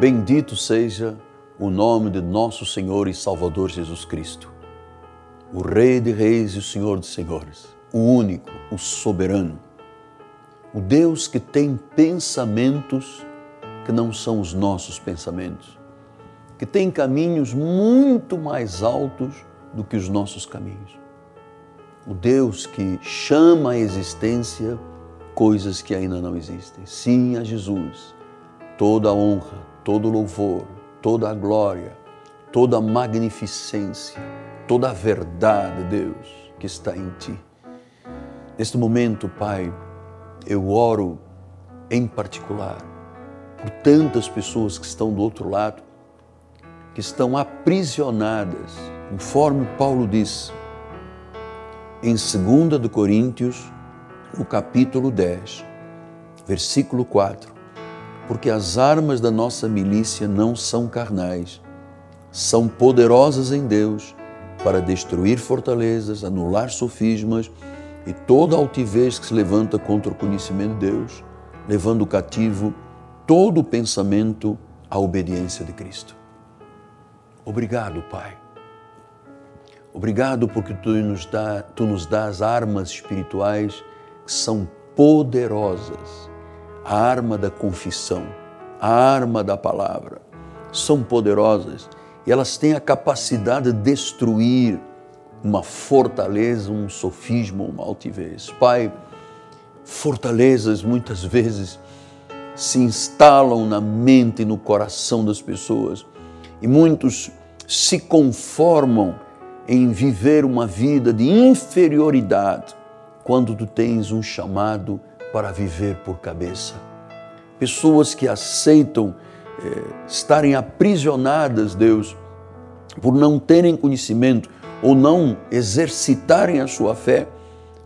Bendito seja o nome de nosso Senhor e Salvador Jesus Cristo, o Rei de Reis e o Senhor de Senhores, o único, o soberano, o Deus que tem pensamentos que não são os nossos pensamentos, que tem caminhos muito mais altos do que os nossos caminhos. O Deus que chama à existência coisas que ainda não existem. Sim, a Jesus, toda a honra, todo louvor, toda a glória, toda a magnificência, toda a verdade, Deus, que está em Ti. Neste momento, Pai, eu oro em particular por tantas pessoas que estão do outro lado, que estão aprisionadas, conforme Paulo diz em 2 Coríntios, no capítulo 10, versículo 4 porque as armas da nossa milícia não são carnais, são poderosas em Deus para destruir fortalezas, anular sofismas e toda altivez que se levanta contra o conhecimento de Deus, levando cativo todo o pensamento à obediência de Cristo. Obrigado, Pai. Obrigado porque tu nos, dá, tu nos dás armas espirituais que são poderosas a arma da confissão, a arma da palavra. São poderosas e elas têm a capacidade de destruir uma fortaleza, um sofisma, uma altivez. Pai, fortalezas muitas vezes se instalam na mente e no coração das pessoas e muitos se conformam em viver uma vida de inferioridade quando tu tens um chamado para viver por cabeça. Pessoas que aceitam é, estarem aprisionadas, Deus, por não terem conhecimento ou não exercitarem a sua fé,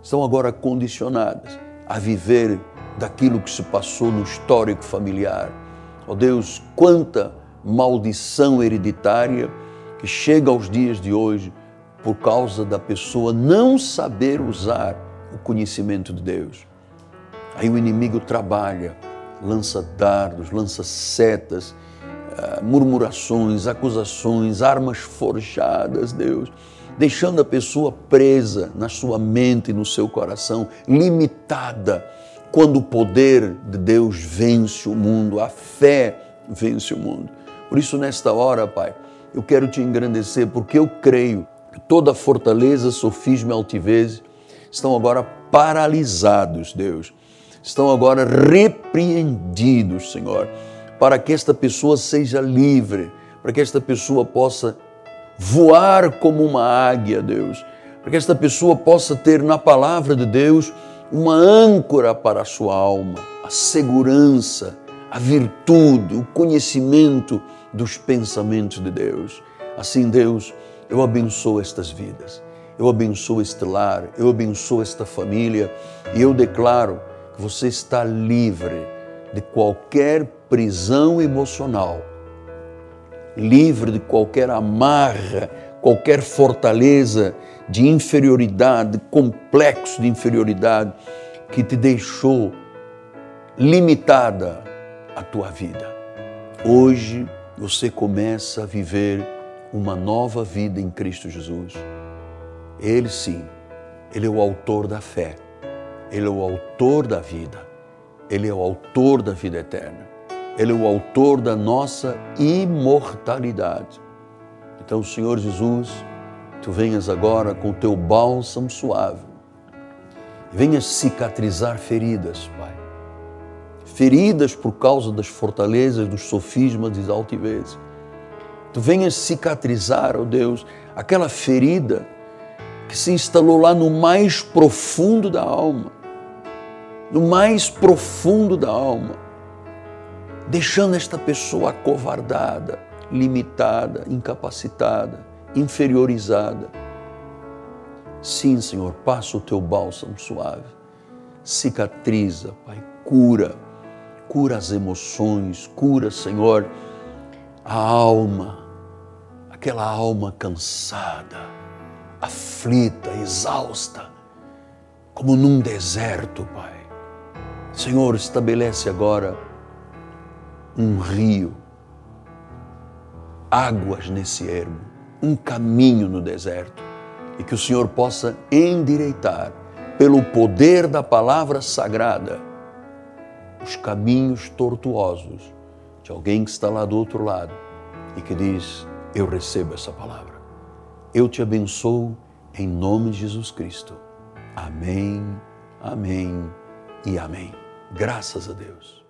estão agora condicionadas a viver daquilo que se passou no histórico familiar. Ó oh Deus, quanta maldição hereditária que chega aos dias de hoje por causa da pessoa não saber usar o conhecimento de Deus. Aí o inimigo trabalha, lança dardos, lança setas, ah, murmurações, acusações, armas forjadas, Deus, deixando a pessoa presa na sua mente e no seu coração, limitada, quando o poder de Deus vence o mundo, a fé vence o mundo. Por isso, nesta hora, Pai, eu quero te engrandecer, porque eu creio que toda fortaleza, sofisma e altivez estão agora paralisados, Deus estão agora repreendidos, Senhor, para que esta pessoa seja livre, para que esta pessoa possa voar como uma águia, Deus, para que esta pessoa possa ter na palavra de Deus uma âncora para a sua alma, a segurança, a virtude, o conhecimento dos pensamentos de Deus. Assim, Deus, eu abençoo estas vidas, eu abençoo este lar, eu abençoo esta família e eu declaro que você está livre de qualquer prisão emocional, livre de qualquer amarra, qualquer fortaleza de inferioridade, complexo de inferioridade que te deixou limitada a tua vida. Hoje você começa a viver uma nova vida em Cristo Jesus. Ele sim, ele é o autor da fé ele é o autor da vida. Ele é o autor da vida eterna. Ele é o autor da nossa imortalidade. Então, Senhor Jesus, tu venhas agora com o teu bálsamo suave. Venhas cicatrizar feridas, Pai. Feridas por causa das fortalezas, dos sofismas e altivez. Tu venhas cicatrizar, ó oh Deus, aquela ferida que se instalou lá no mais profundo da alma no mais profundo da alma, deixando esta pessoa acovardada, limitada, incapacitada, inferiorizada. Sim, Senhor, passa o teu bálsamo suave, cicatriza, Pai, cura, cura as emoções, cura, Senhor, a alma, aquela alma cansada, aflita, exausta, como num deserto, Pai Senhor, estabelece agora um rio águas nesse ermo, um caminho no deserto, e que o Senhor possa endireitar, pelo poder da palavra sagrada, os caminhos tortuosos de alguém que está lá do outro lado e que diz: Eu recebo essa palavra. Eu te abençoo em nome de Jesus Cristo. Amém, amém e amém. Graças a Deus.